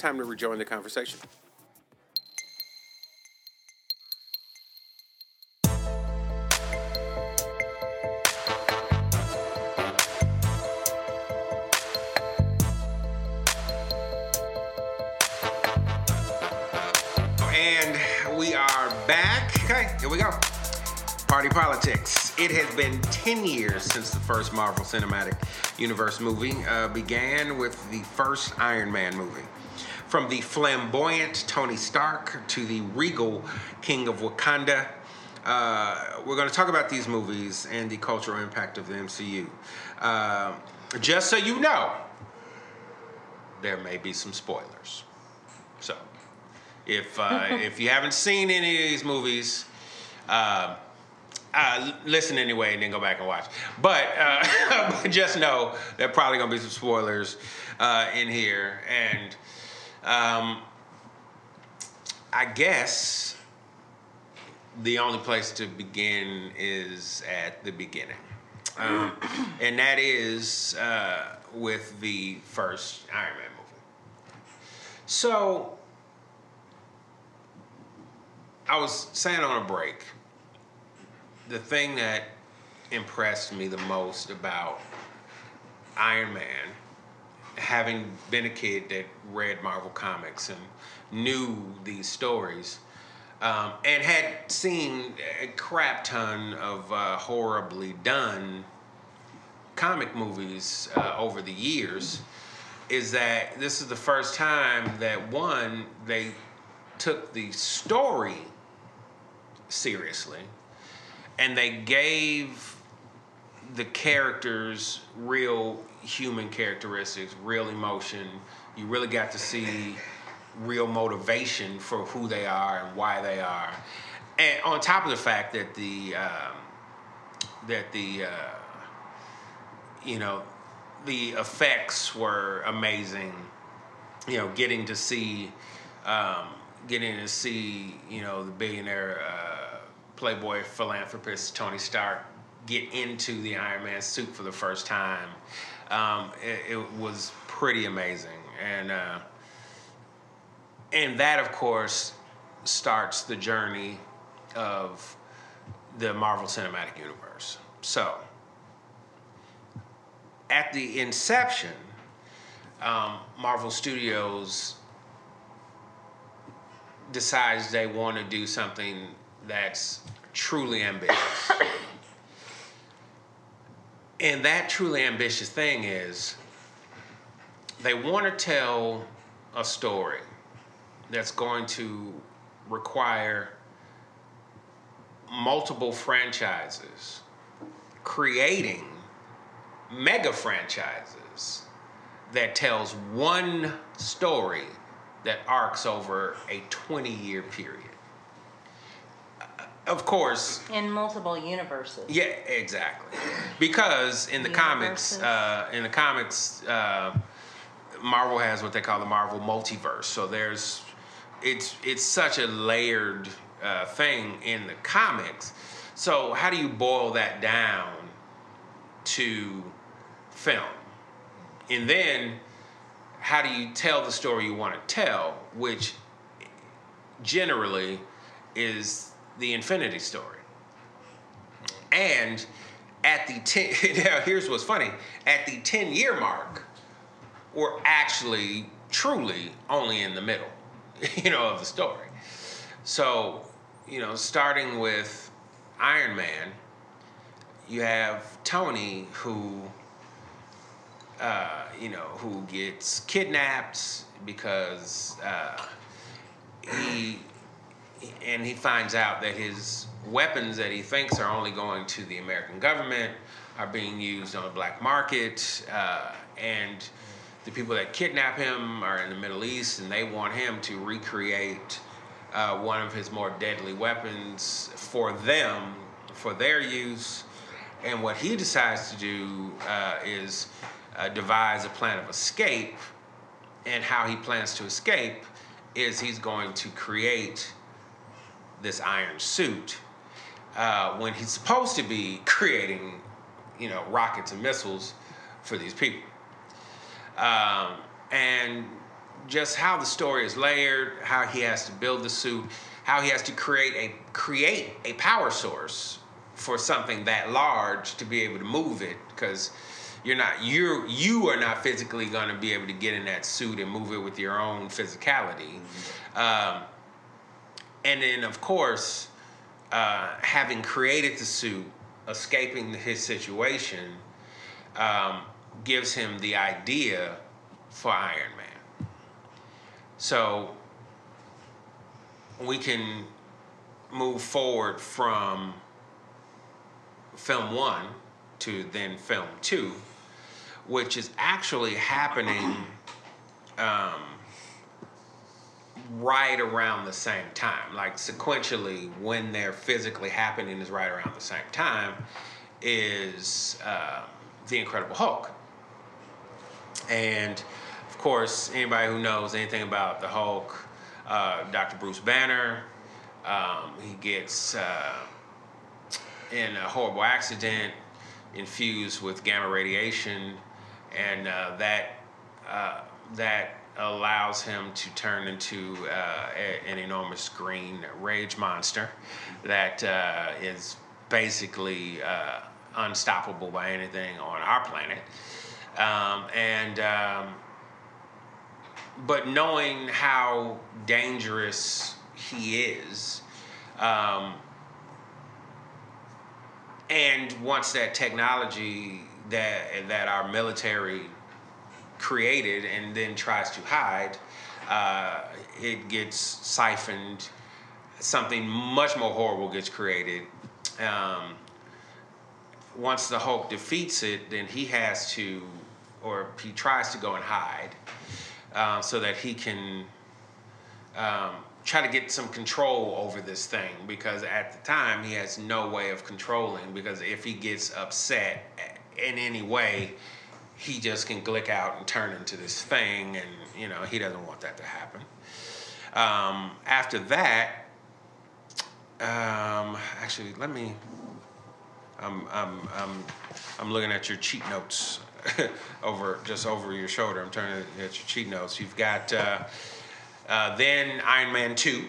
time to rejoin the conversation. And we are back. Okay, here we go. Party politics. It has been 10 years since the first Marvel Cinematic Universe movie uh, began with the first Iron Man movie. From the flamboyant Tony Stark to the regal King of Wakanda, uh, we're going to talk about these movies and the cultural impact of the MCU. Uh, just so you know, there may be some spoilers. So, if uh, if you haven't seen any of these movies, uh, uh, listen anyway and then go back and watch. But, uh, just know there are probably gonna be some spoilers uh, in here, and um, I guess the only place to begin is at the beginning, um, and that is uh, with the first Iron Man movie. So. I was saying on a break, the thing that impressed me the most about Iron Man, having been a kid that read Marvel comics and knew these stories, um, and had seen a crap ton of uh, horribly done comic movies uh, over the years, is that this is the first time that one, they took the story seriously and they gave the characters real human characteristics, real emotion. You really got to see real motivation for who they are and why they are. And on top of the fact that the um, that the uh, you know the effects were amazing. You know, getting to see um, getting to see you know the billionaire. Uh, playboy philanthropist Tony Stark get into the Iron Man suit for the first time. Um, it, it, was pretty amazing, and uh, and that of course starts the journey of the Marvel Cinematic Universe. So, at the inception, um, Marvel Studios decides they want to do something that's truly ambitious. And that truly ambitious thing is they want to tell a story that's going to require multiple franchises creating mega franchises that tells one story that arcs over a 20 year period of course. In multiple universes. Yeah, exactly. Because in the universes. comics, uh, in the comics, uh, Marvel has what they call the Marvel multiverse. So there's, it's it's such a layered uh, thing in the comics. So how do you boil that down to film? And then how do you tell the story you want to tell, which generally is the Infinity Story. And at the 10, now here's what's funny at the 10 year mark, we're actually truly only in the middle, you know, of the story. So, you know, starting with Iron Man, you have Tony who, uh, you know, who gets kidnapped because uh, he and he finds out that his weapons that he thinks are only going to the American government are being used on the black market, uh, and the people that kidnap him are in the Middle East, and they want him to recreate uh, one of his more deadly weapons for them, for their use. And what he decides to do uh, is uh, devise a plan of escape, and how he plans to escape is he's going to create this iron suit uh, when he's supposed to be creating, you know, rockets and missiles for these people. Um, and just how the story is layered, how he has to build the suit, how he has to create a create a power source for something that large to be able to move it because you're not you're you are not physically going to be able to get in that suit and move it with your own physicality um, and then of course uh, having created the suit escaping his situation um, gives him the idea for iron man. So we can move forward from film one to then film two, which is actually happening um, right around the same time. Like sequentially, when they're physically happening is right around the same time, is uh, The Incredible Hulk. And of course, anybody who knows anything about the Hulk, uh, Dr. Bruce Banner, um, he gets uh, in a horrible accident, infused with gamma radiation, and uh, that uh, that allows him to turn into uh, a, an enormous green rage monster that uh, is basically uh, unstoppable by anything on our planet. Um, and um, but knowing how dangerous he is. Um, and once that technology that that our military created and then tries to hide, uh, it gets siphoned. Something much more horrible gets created. Um, once the Hulk defeats it, then he has to, or he tries to go and hide, uh, so that he can um, try to get some control over this thing because at the time he has no way of controlling because if he gets upset in any way he just can glick out and turn into this thing and you know he doesn't want that to happen. Um, after that um, actually let me I'm, I'm, I'm, I'm looking at your cheat notes over just over your shoulder. I'm turning at your cheat notes. You've got uh, uh, then Iron Man 2,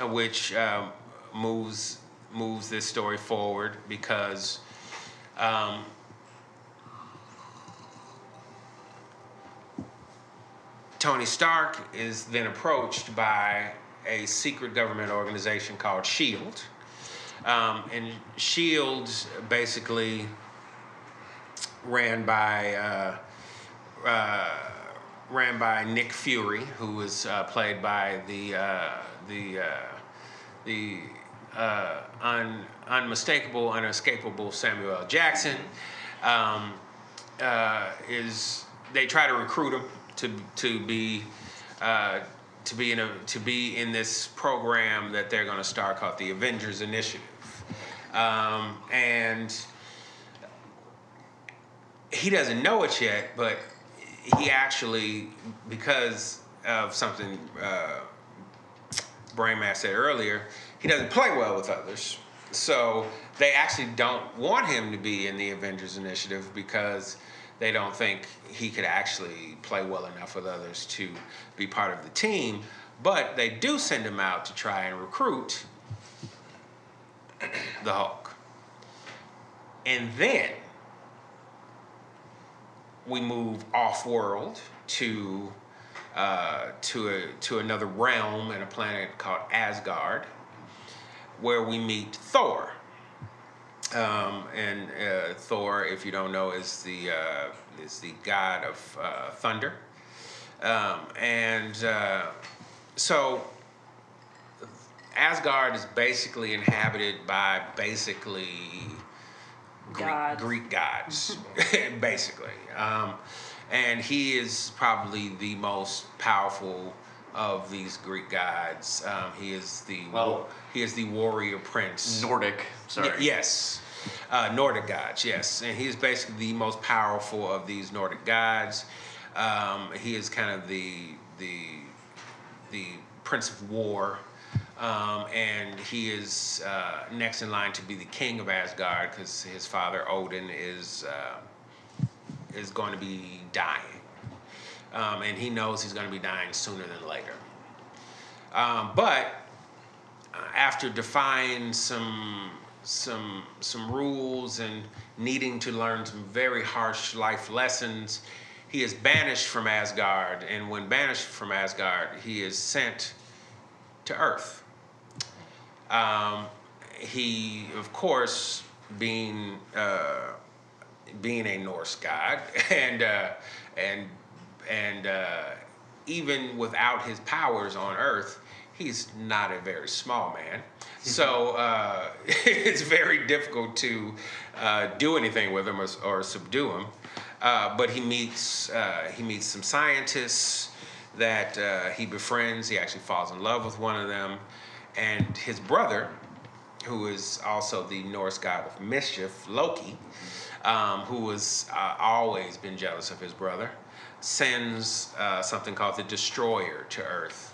uh, which uh, moves moves this story forward because um, Tony Stark is then approached by a secret government organization called SHIELD. Um, and SHIELD basically ran by uh, uh, ran by Nick Fury, who was uh, played by the uh, the uh, the uh, un, unmistakable, unescapable Samuel L. Jackson. Um, uh, is they try to recruit him to to be uh, to be in a to be in this program that they're going to start called the Avengers Initiative, um, and he doesn't know it yet, but he actually, because of something uh, Brain Matt said earlier, he doesn't play well with others. So they actually don't want him to be in the Avengers Initiative because they don't think he could actually play well enough with others to be part of the team. But they do send him out to try and recruit the Hulk. And then we move off world to uh, to a, to another realm and a planet called Asgard, where we meet Thor. Um, and uh, Thor, if you don't know, is the uh, is the god of uh, thunder, um, and uh, so Asgard is basically inhabited by basically Greek, gods. Greek gods, basically. Um, and he is probably the most powerful of these Greek gods. Um, he is the well, he is the warrior prince. Nordic, sorry. Yes, uh, Nordic gods. Yes, and he is basically the most powerful of these Nordic gods. Um, he is kind of the the the prince of war. Um, and he is uh, next in line to be the king of Asgard because his father Odin is uh, is going to be dying. um, and he knows he's going to be dying sooner than later. Um, but uh, after defying some some some rules and needing to learn some very harsh life lessons, he is banished from Asgard. And when banished from Asgard, he is sent to Earth. Um, he, of course, being uh, being a Norse god, and uh, and and uh, even without his powers on Earth, he's not a very small man. So uh, it's very difficult to uh, do anything with him or, or subdue him. Uh, but he meets uh, he meets some scientists that uh, he befriends. He actually falls in love with one of them, and his brother, who is also the Norse god of mischief, Loki, um, who has uh, always been jealous of his brother, sends something called the Destroyer to Earth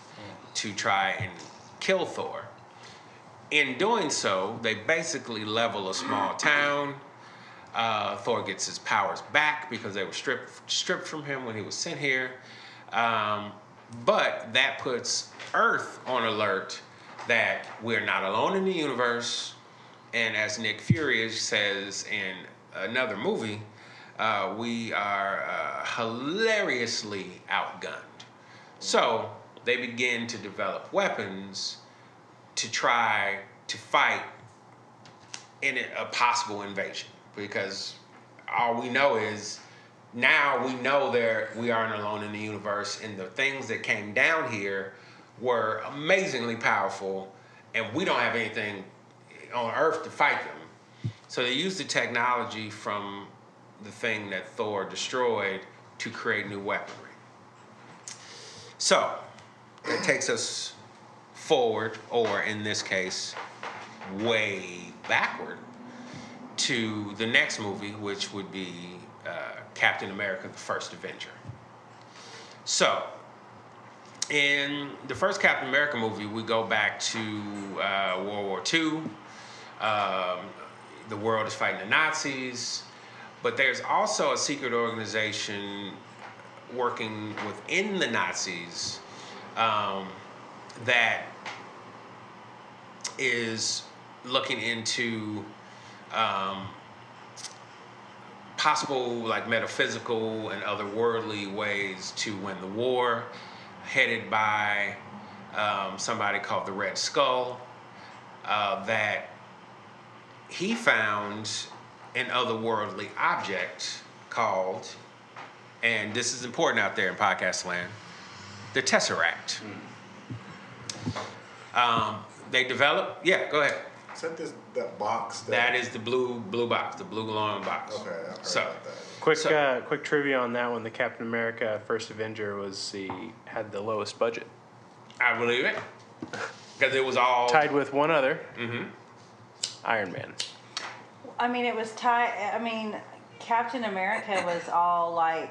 to try and kill Thor. In doing so, they basically level a small town. Uh, Thor gets his powers back because they were stripped stripped from him when he was sent here. Um, but that puts Earth on alert that we're not alone in the universe. And as Nick Fury says in another movie, uh, we are uh, hilariously outgunned. So they begin to develop weapons to try to fight in a possible invasion. Because all we know is now we know that we aren't alone in the universe and the things that came down here were amazingly powerful and we don't have anything on earth to fight them. So they used the technology from the thing that thor destroyed to create new weaponry. So it takes us forward or in this case way backward to the next movie which would be uh, Captain America: The First Avenger. So, in the first Captain America movie, we go back to uh, World War II. Um, the world is fighting the Nazis, but there's also a secret organization working within the Nazis um, that is looking into um, possible like metaphysical and otherworldly ways to win the war, headed by um, somebody called the Red Skull, uh, that he found an otherworldly object called, and this is important out there in podcast land, the Tesseract. Mm. Um, they developed, yeah, go ahead. Is that this that box? That, that is the blue blue box, the blue glowing box. Okay, I've heard so, about that. Quick, So- uh, quick trivia on that one. The Captain America First Avenger was the had the lowest budget, I believe it because it was all tied with one other, Mm-hmm. Iron Man. I mean, it was tied. I mean, Captain America was all like.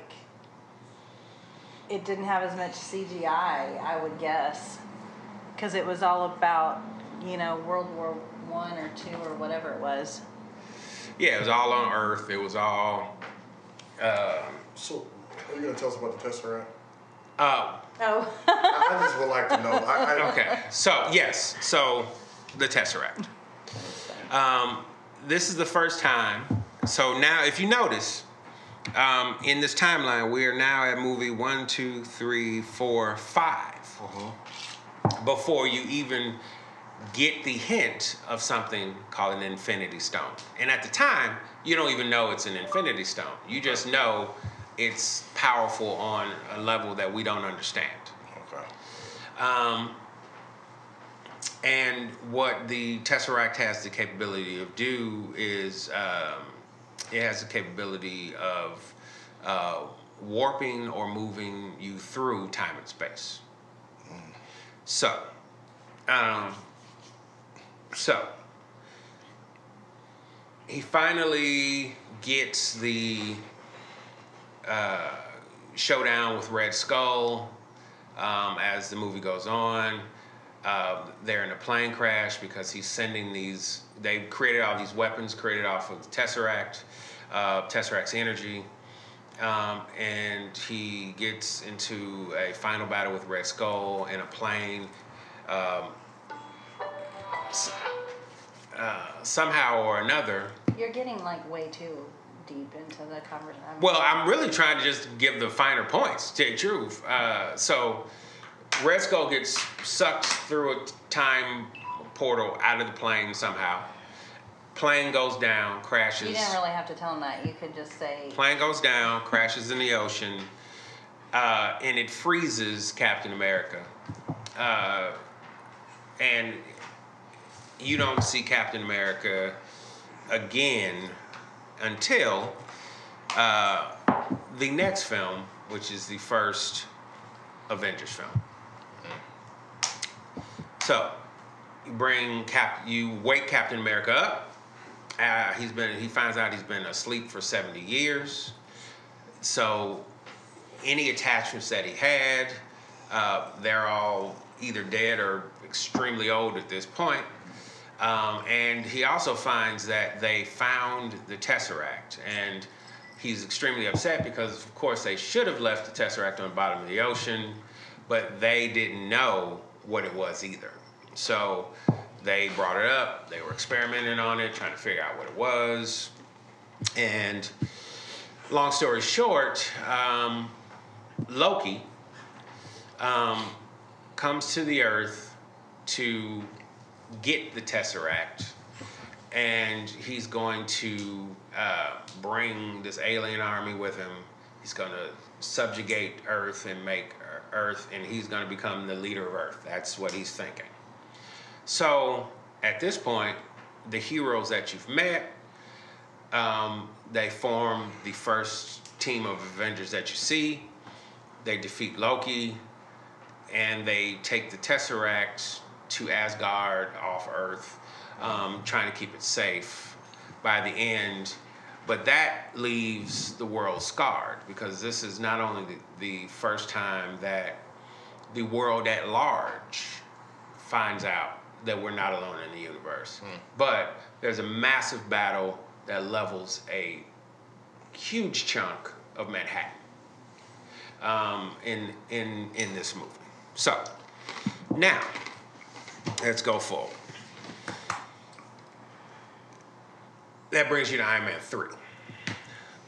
It didn't have as much CGI, I would guess, because it was all about you know World War One or two or whatever it was. Yeah, it was all on Earth. It was all. Uh, So, are you gonna tell us about the Tesseract? uh, Oh, I, I just would like to know. I, I, okay, so yes, so the Tesseract. Um, this is the first time. So now, if you notice, um, in this timeline, we are now at movie one, two, three, four, five. Before you even get the hint of something called an Infinity Stone, and at the time, you don't even know it's an Infinity Stone. You just know it's powerful on a level that we don't understand. Okay. Um, and what the Tesseract has the capability of do is um, it has the capability of uh, warping or moving you through time and space. So, um, so he finally gets the uh, showdown with Red Skull um, as the movie goes on. Uh, they're in a plane crash because he's sending these. They created all these weapons created off of the Tesseract, uh, Tesseract's energy, um, and he gets into a final battle with Red Skull in a plane. Um, uh, somehow or another, You're getting like way too deep into the conversation. well, I'm really trying to just give the finer points, to the truth. Uh, so, Red Skull gets sucked through a time portal out of the plane somehow. Plane goes down, crashes. You didn't really have to tell him that. You could just say, Plane goes down, crashes in the ocean, uh, and it freezes Captain America. Uh, and you don't see Captain America again until uh, the next film, which is the first Avengers film. So you bring Cap, you wake Captain America up. Uh, he's been, he finds out he's been asleep for 70 years. So any attachments that he had, uh, they're all either dead or extremely old at this point. Um, and he also finds that they found the Tesseract. And he's extremely upset because, of course, they should have left the Tesseract on the bottom of the ocean, but they didn't know what it was either. So they brought it up, they were experimenting on it, trying to figure out what it was. And long story short, um, Loki um, comes to the Earth to get the Tesseract, and he's going to uh, bring this alien army with him. He's going to subjugate Earth and make Earth, and he's going to become the leader of Earth. That's what he's thinking. So at this point, the heroes that you've met, um, they form the first team of Avengers that you see. They defeat Loki, and they take the Tesseract to Asgard off Earth, um, trying to keep it safe by the end. But that leaves the world scarred because this is not only the, the first time that the world at large finds out that we're not alone in the universe, but there's a massive battle that levels a huge chunk of Manhattan um, in in in this movie. So now let's go forward. That brings you to Iron Man three.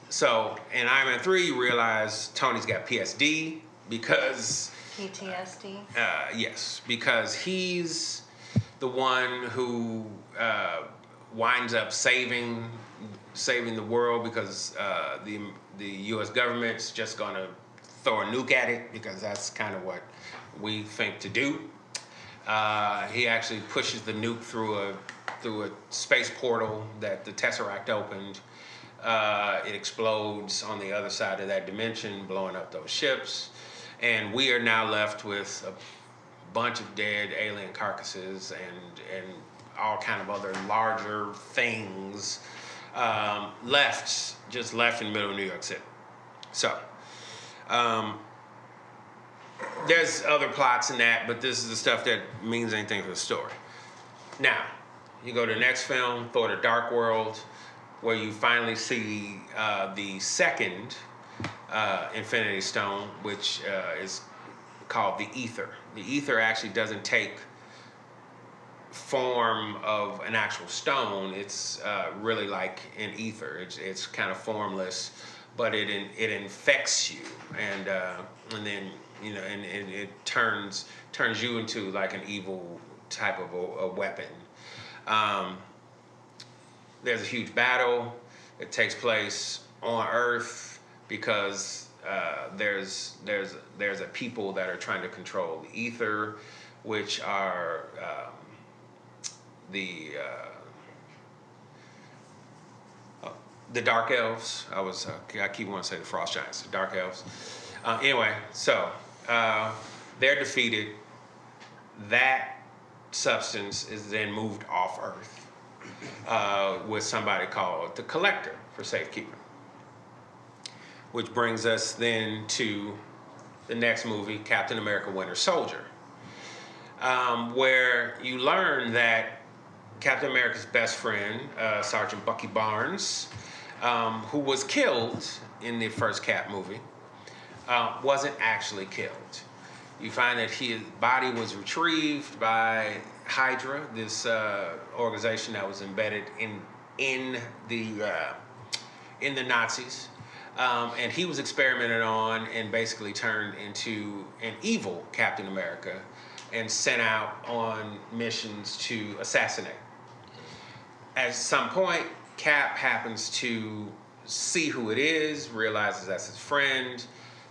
So in Iron Man three, you realize Tony's got PSD because PTSD. uh, yes, because he's the one who uh, winds up saving saving the world because uh, the the U.S. government's just gonna throw a nuke at it because that's kind of what we think to do. Uh, he actually pushes the nuke through a through a space portal that the Tesseract opened. Uh, it explodes on the other side of that dimension, blowing up those ships, and we are now left with a bunch of dead alien carcasses and and all kind of other larger things um, left, just left in the middle of New York City. So. Um, there's other plots in that, but this is the stuff that means anything for the story. Now, you go to the next film, Thor: The Dark World, where you finally see uh, the second uh, Infinity Stone, which uh, is called the Aether. The Aether actually doesn't take form of an actual stone. It's uh, really like an ether. It's, it's kind of formless, but it in, it infects you, and uh, and then you know, and, and it turns turns you into like an evil type of a, a weapon. Um, there's a huge battle. It takes place on Earth because uh, there's there's there's a people that are trying to control the ether, which are um, the uh, uh, the dark elves. I was uh, I keep wanting to say the frost giants, the dark elves. Uh, anyway, so uh, they're defeated. That substance is then moved off Earth uh, with somebody called the Collector for safekeeping. Which brings us then to the next movie, Captain America: Winter Soldier, um, where you learn that Captain America's best friend, uh, Sergeant Bucky Barnes, um, who was killed in the first Cap movie, uh, wasn't actually killed. You find that his body was retrieved by Hydra, this uh, organization that was embedded in in the uh, in the Nazis, um, and he was experimented on and basically turned into an evil Captain America, and sent out on missions to assassinate. At some point, Cap happens to see who it is, realizes that's his friend,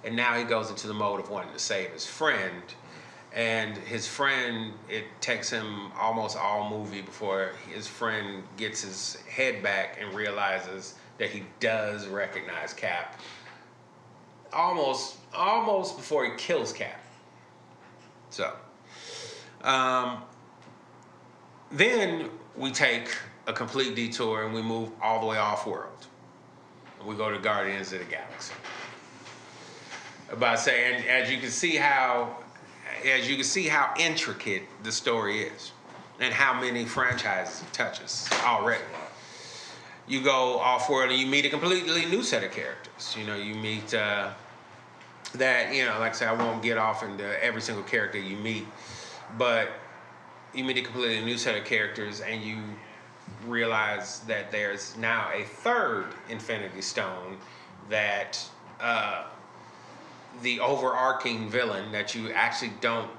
and now he goes into the mode of wanting to save his friend. And his friend, it takes him almost all movie before his friend gets his head back and realizes that he does recognize Cap. Almost, almost before he kills Cap. So, um, then we take a complete detour and we move all the way off world. We go to Guardians of the Galaxy. About saying, as you can see how, as you can see how intricate the story is, and how many franchises it touches already. You go off world and you meet a completely new set of characters. You know, you meet uh, that. You know, like I said, I won't get off into every single character you meet, but you meet a completely new set of characters and you realize that there's now a third Infinity Stone that uh, the overarching villain that you actually don't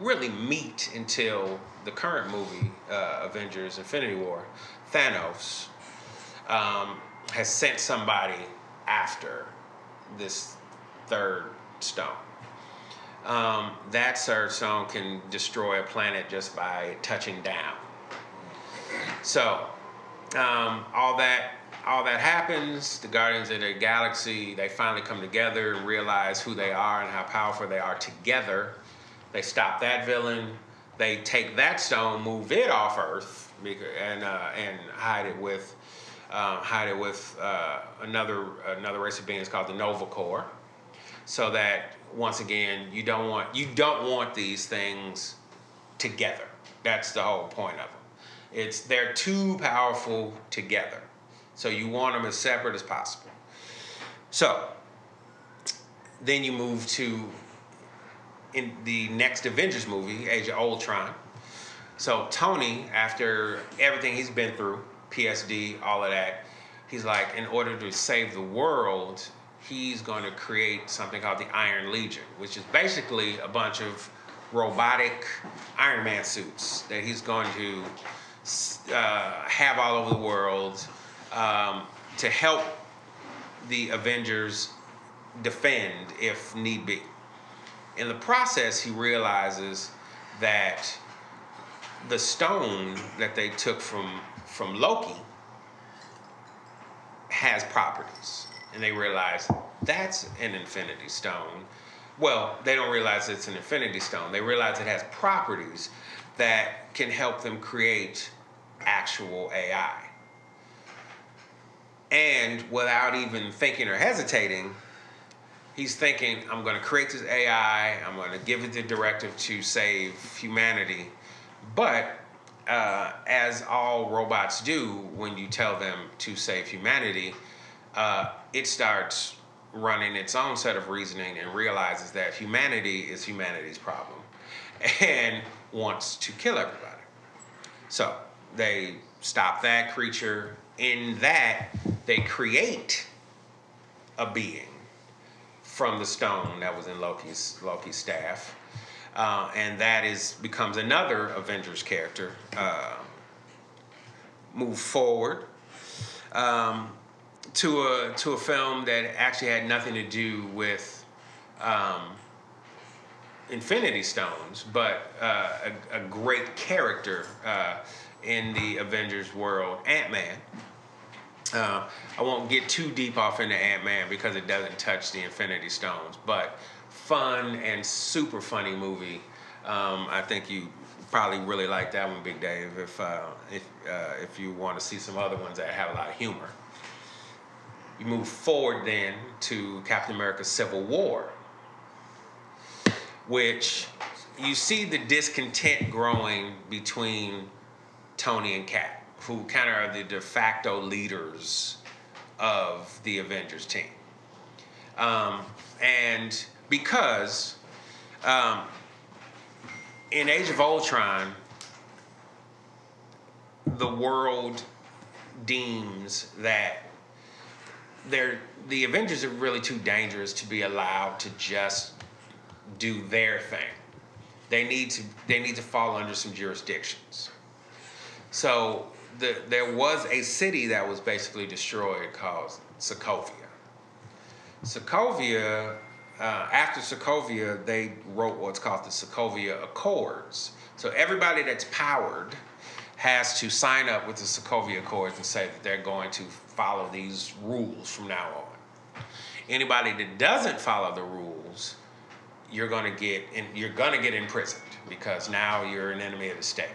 really meet until the current movie, uh, Avengers Infinity War, Thanos, um, has sent somebody after this third stone. Um, that third stone can destroy a planet just by touching down. So, um, all that all that happens. The Guardians of the Galaxy they finally come together and realize who they are and how powerful they are together. They stop that villain. They take that stone, move it off Earth, and uh, and hide it with uh, hide it with uh, another another race of beings called the Nova Corps, so that once again you don't want you don't want these things together. That's the whole point of them. It's they're too powerful together. So you want them as separate as possible. So then you move to in the next Avengers movie, Age of Ultron. So Tony, after everything he's been through, PSD, all of that, he's like, in order to save the world, he's going to create something called the Iron Legion, which is basically a bunch of robotic Iron Man suits that he's going to uh, have all over the world um, to help the Avengers defend if need be. In the process, he realizes that the stone that they took from from Loki has properties, and they realize that's an Infinity Stone. Well, they don't realize it's an Infinity Stone. They realize it has properties that can help them create actual AI. And without even thinking or hesitating, he's thinking, I'm going to create this AI, I'm going to give it the directive to save humanity. But uh, as all robots do when you tell them to save humanity, uh, it starts running its own set of reasoning and realizes that humanity is humanity's problem and wants to kill everybody. So they stop that creature. In that, they create a being from the stone that was in Loki's Loki's staff, uh, and that is becomes another Avengers character. Uh, move forward um, to a to a film that actually had nothing to do with. Um, Infinity Stones, but uh, a, a, great character uh, in the Avengers world, Ant Man. Uh, I won't get too deep off into Ant Man because it doesn't touch the Infinity Stones, but fun and super funny movie. Um, I think you probably really like that one, Big Dave, if uh, if uh, if you want to see some other ones that have a lot of humor. You move forward then to Captain America: Civil War, which you see the discontent growing between Tony and Cap, who kind of are the de facto leaders of the Avengers team. Um, and because um, in Age of Ultron, the world deems that they're the Avengers are really too dangerous to be allowed to just do their thing. They need to they need to fall under some jurisdictions. So the, there was a city that was basically destroyed called Sokovia. Sokovia, uh, after Sokovia, they wrote what's called the Sokovia Accords. So everybody that's powered has to sign up with the Sokovia Accords and say that they're going to follow these rules from now on. Anybody that doesn't follow the rules, you're going to get in, you're going to get imprisoned because now you're an enemy of the state.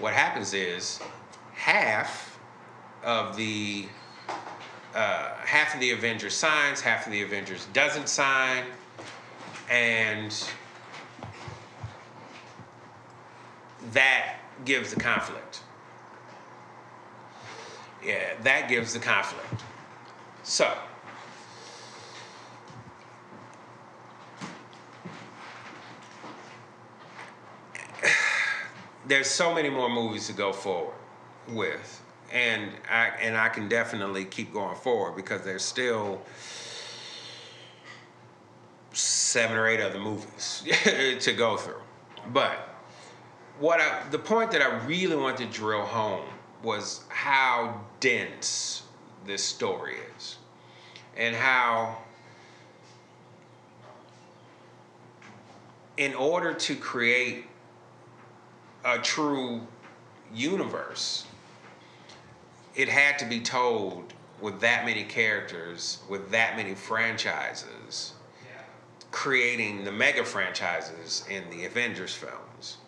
What happens is half of the uh, half of the Avengers signs, half of the Avengers doesn't sign, and that gives the conflict. Yeah, that gives the conflict. So, there's so many more movies to go forward with, and I and I can definitely keep going forward because there's still seven or eight other movies to go through. But what I, the point that I really want to drill home was how dense this story is, and how in order to create a true universe, it had to be told with that many characters, with that many franchises, creating the mega franchises in the Avengers films.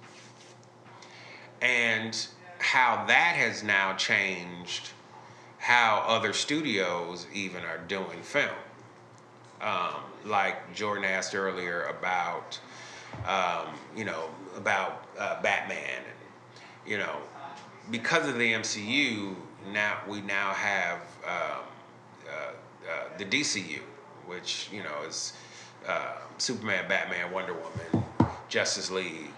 And how that has now changed how other studios even are doing film. Um, like Jordan asked earlier about, um, you know, about uh, Batman, and you know, because of the MCU, now we now have um, uh, uh, the DCU, which you know is uh, Superman, Batman, Wonder Woman, Justice League,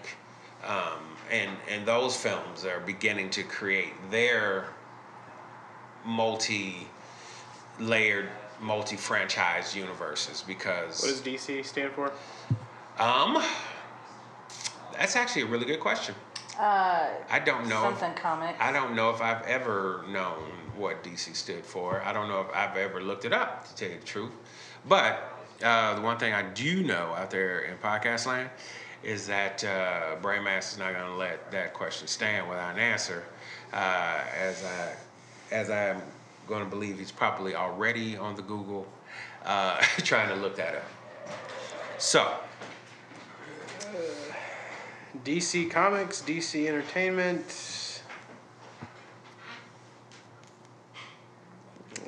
um, and and those films are beginning to create their multi-layered, multi-franchise universes because What does DC stand for? um, that's actually a really good question. Uh, I don't know. something If, comic. I don't know if I've ever known what DC stood for. I don't know if I've ever looked it up to tell you the truth. But uh, the one thing I do know out there in podcast land is that uh, Brainmaster is not going to let that question stand without an answer, uh, as I as I'm going to believe he's probably already on the Google uh, trying to look that up. So. DC Comics, DC Entertainment.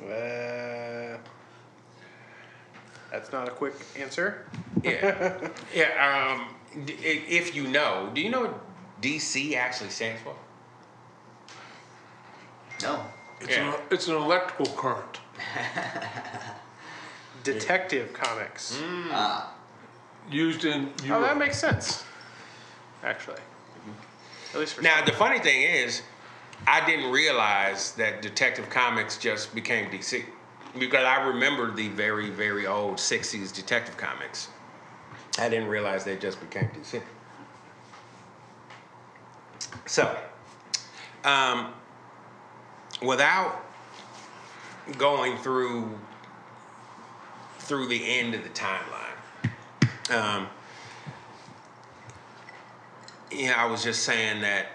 Uh, that's not a quick answer. Yeah, yeah. Um, d- i- if you know, do you know what DC actually stands for? No. It's, Yeah. an, it's an electrical current. Detective Comics. Ah, Used in Oh, that makes sense. Actually, at least for Now, the funny thing is, I didn't realize that Detective Comics just became DC because I remember the very, very old '60s Detective Comics. I didn't realize they just became DC. So, um, without going through through the end of the timeline, um, yeah, I was just saying that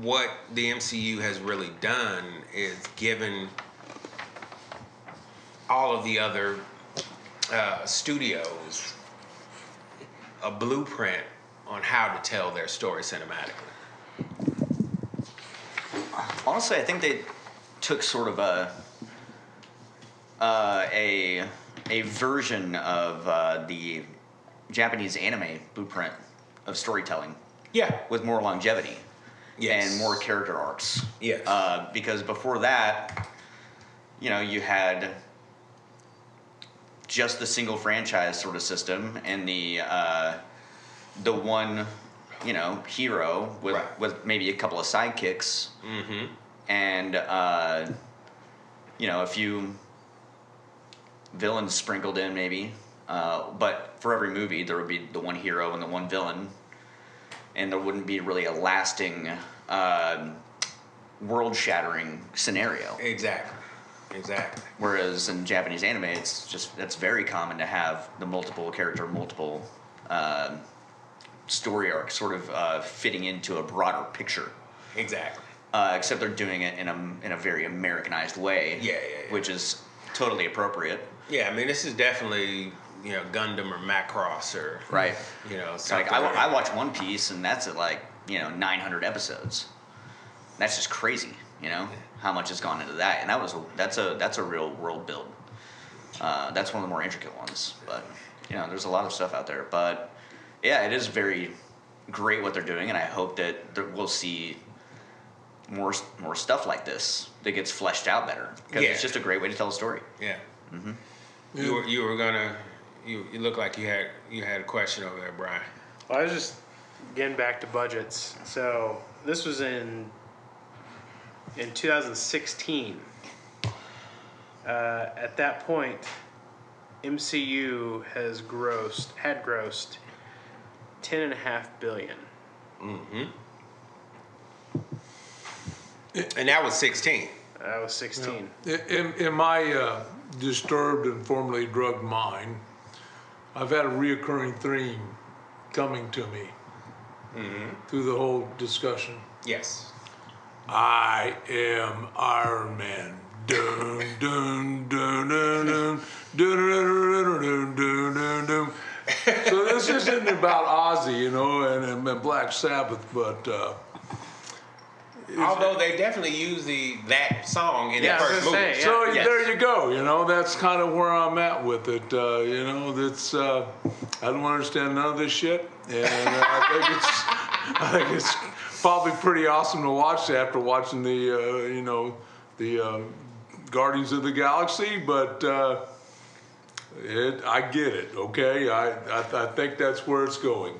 what the MCU has really done is given all of the other uh, studios a blueprint on how to tell their story cinematically. honestly, I think they took sort of a uh, a a version of uh, the Japanese anime blueprint of storytelling Yeah. with more longevity Yes. and more character arcs. Yes. Uh, because before that, you know, you had just the single franchise sort of system and the uh, the one, you know, hero with Right. with maybe a couple of sidekicks Mm-hmm. and uh, you know a few villains sprinkled in maybe. Uh, but for every movie, there would be the one hero and the one villain, and there wouldn't be really a lasting, uh, world-shattering scenario. Exactly. Exactly. Whereas in Japanese anime, it's just it's very common to have the multiple character, multiple uh, story arc sort of uh, fitting into a broader picture. Exactly. Uh, except they're doing it in a in a very Americanized way. Yeah, yeah, yeah. Which is totally appropriate. Yeah, I mean, this is definitely you know Gundam or Macross or Right. you know like. I, I watch One Piece and that's at like you know 900 episodes. That's just crazy. You know how much has gone into that, and that was a, that's a that's a real world build. Uh, that's one of the more intricate ones, but you know there's a lot of stuff out there. But yeah, it is very great what they're doing, and I hope that there, we'll see more more stuff like this that gets fleshed out better because Yeah. it's just a great way to tell a story. yeah. Mm-hmm. You were you were gonna you you look like you had you had a question over there, Brian. Well, I was just getting back to budgets. So this was in in 2016. Uh, at that point, MCU has grossed had grossed ten and a half billion. Mm-hmm. And that was 16. That was 16. In, in my uh, disturbed and formerly drugged mind, I've had a reoccurring theme coming to me through the whole discussion. Yes. I am Iron Man. Dun dun dun dun dun dun dun dun dun dun dun. So this isn't about Ozzy, you know, and, and Black Sabbath, but uh, Although they definitely use the that song in Yeah, the first gonna movie. say, so Yes. there you go. You know, that's kind of where I'm at with it. Uh, you know, that's uh, I don't understand none of this shit, and uh, I think it's I think it's probably pretty awesome to watch after watching the uh, you know the uh, Guardians of the Galaxy, but. Uh, it, I get it, okay. I, I I think that's where it's going.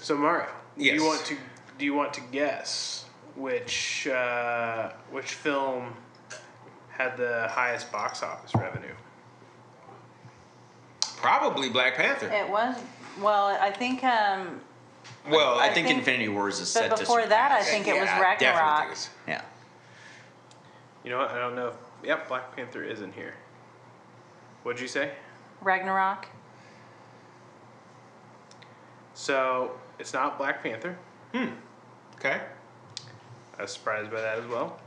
So Mario, do Yes. you want to do you want to guess which uh, which film had the highest box office revenue? Probably Black Panther. It was well. I think. Um, Well, I think think- Infinity Wars is set but to before that, I surpass. think it was yeah, I Ragnarok. think it's- yeah. You know what? I don't know. If, yep, Black Panther is in here. What'd you say? Ragnarok. So it's not Black Panther. Hmm. Okay. I was surprised by that as well.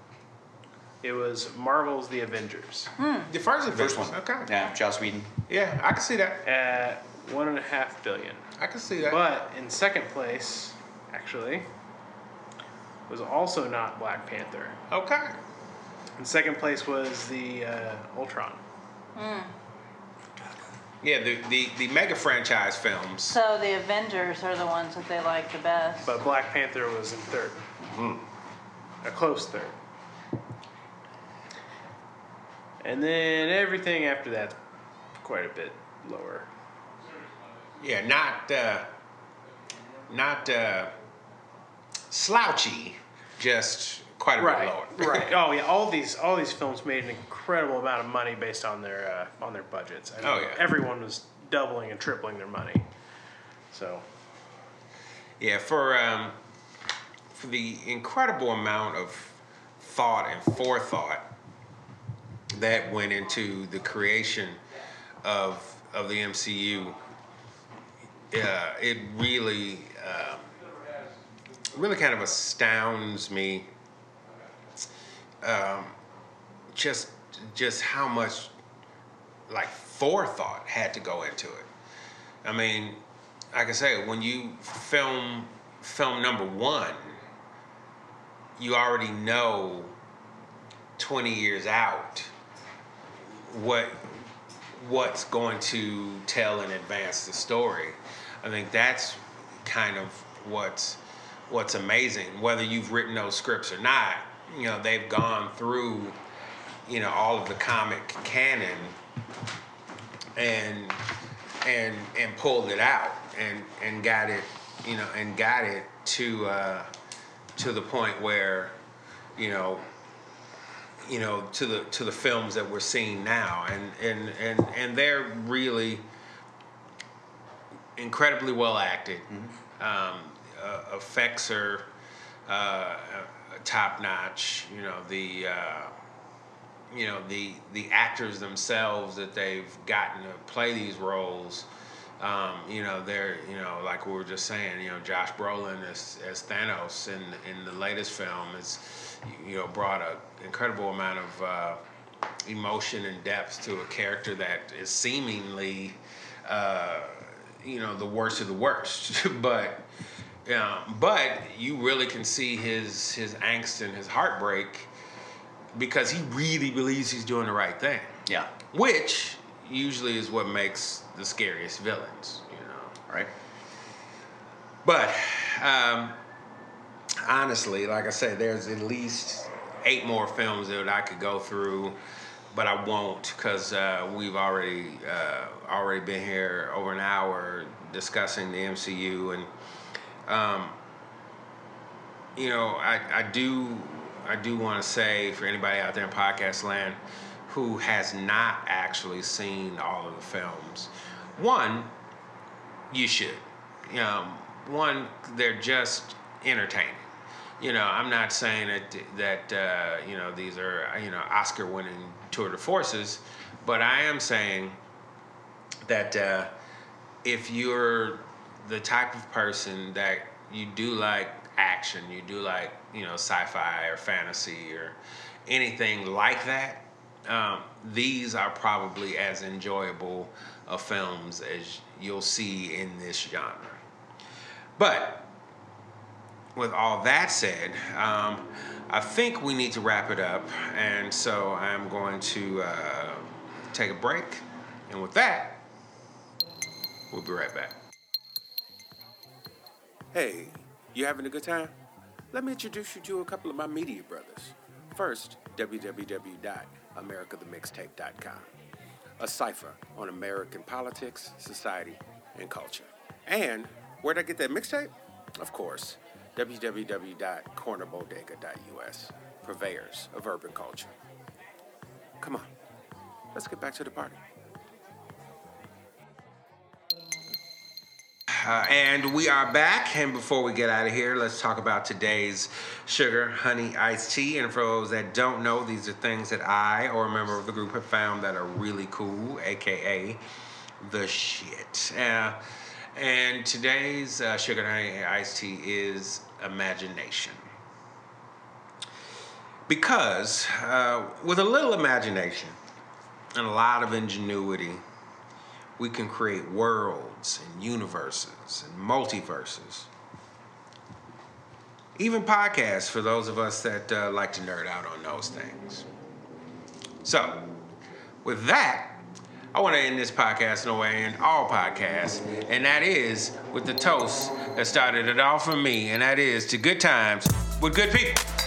It was Marvel's The Avengers hmm. The first First one. Okay. Yeah, Joss Whedon. Yeah, I can see that. at one and a half billion. I can see that. But in second place, actually, was also not Black Panther. okay. In second place was the uh, Ultron. Hmm. Yeah, the, the the mega franchise films. So the Avengers are the ones that they like the best. But Black Panther was in third. Hmm. A close third. And then everything after that's quite a bit lower. Yeah, not uh, not uh, slouchy, just quite a Right, bit lower. right. Oh yeah, all these all these films made an incredible amount of money based on their uh, on their budgets. I mean, Oh, yeah. everyone was doubling and tripling their money. So Yeah, for um, for the incredible amount of thought and forethought that went into the creation of of the MCU, uh, it really um, really kind of astounds me. Um, just just how much like forethought had to go into it. I mean, like I say, when you film film number one, you already know twenty years out what what's going to tell and advance the story. I think that's kind of what's what's amazing. Whether you've written those scripts or not, you know, they've gone through you know all of the comic canon and and and pulled it out and and got it you know and got it to uh, to the point where you know you know to the to the films that we're seeing now. And and and and they're really incredibly well acted. Um, uh, effects are uh, top notch you know the uh, you know the the actors themselves that they've gotten to play these roles um, you know they're you know like we were just saying you know Josh Brolin as, as Thanos in in the latest film is you know brought an incredible amount of uh, emotion and depth to a character that is seemingly uh, you know the worst of the worst but um, but you really can see his his angst and his heartbreak because he really believes he's doing the right thing Yeah. which usually is what makes the scariest villains, you know. Right. But um, honestly, like I said, there's at least eight more films that I could go through, but I won't because uh, we've already uh, already been here over an hour discussing the MCU, and um, you know, I, I do I do want to say for anybody out there in podcast land who has not actually seen all of the films, one, you should. Know, one, they're just entertaining. You know, I'm not saying that that uh, you know these are you know Oscar-winning tour de forces, but I am saying that uh, if you're the type of person that you do like action, you do like you know sci-fi or fantasy or anything like that, um, these are probably as enjoyable of films as you'll see in this genre. But with all that said, um, I think we need to wrap it up, and so I'm going to uh, take a break. And with that, we'll be right back. Hey, you having a good time? Let me introduce you to a couple of my media brothers. First, www.americathemixtape.com, a cipher on American politics, society, and culture. And where'd I get that mixtape? Of course, www.cornerbodega.us, purveyors of urban culture. Come on, let's get back to the party. Uh, and we are back. And before we get out of here, let's talk about today's sugar, honey, iced tea. And for those that don't know, these are things that I or a member of the group have found that are really cool, aka the shit. Uh, and today's uh, sugar, honey, iced tea is imagination. Because uh, with a little imagination and a lot of ingenuity, we can create worlds and universes and multiverses. Even podcasts for those of us that uh, like to nerd out on those things. So, with that, I want to end this podcast in a way in all podcasts, and that is with the toast that started it all for me, and that is to good times with good people.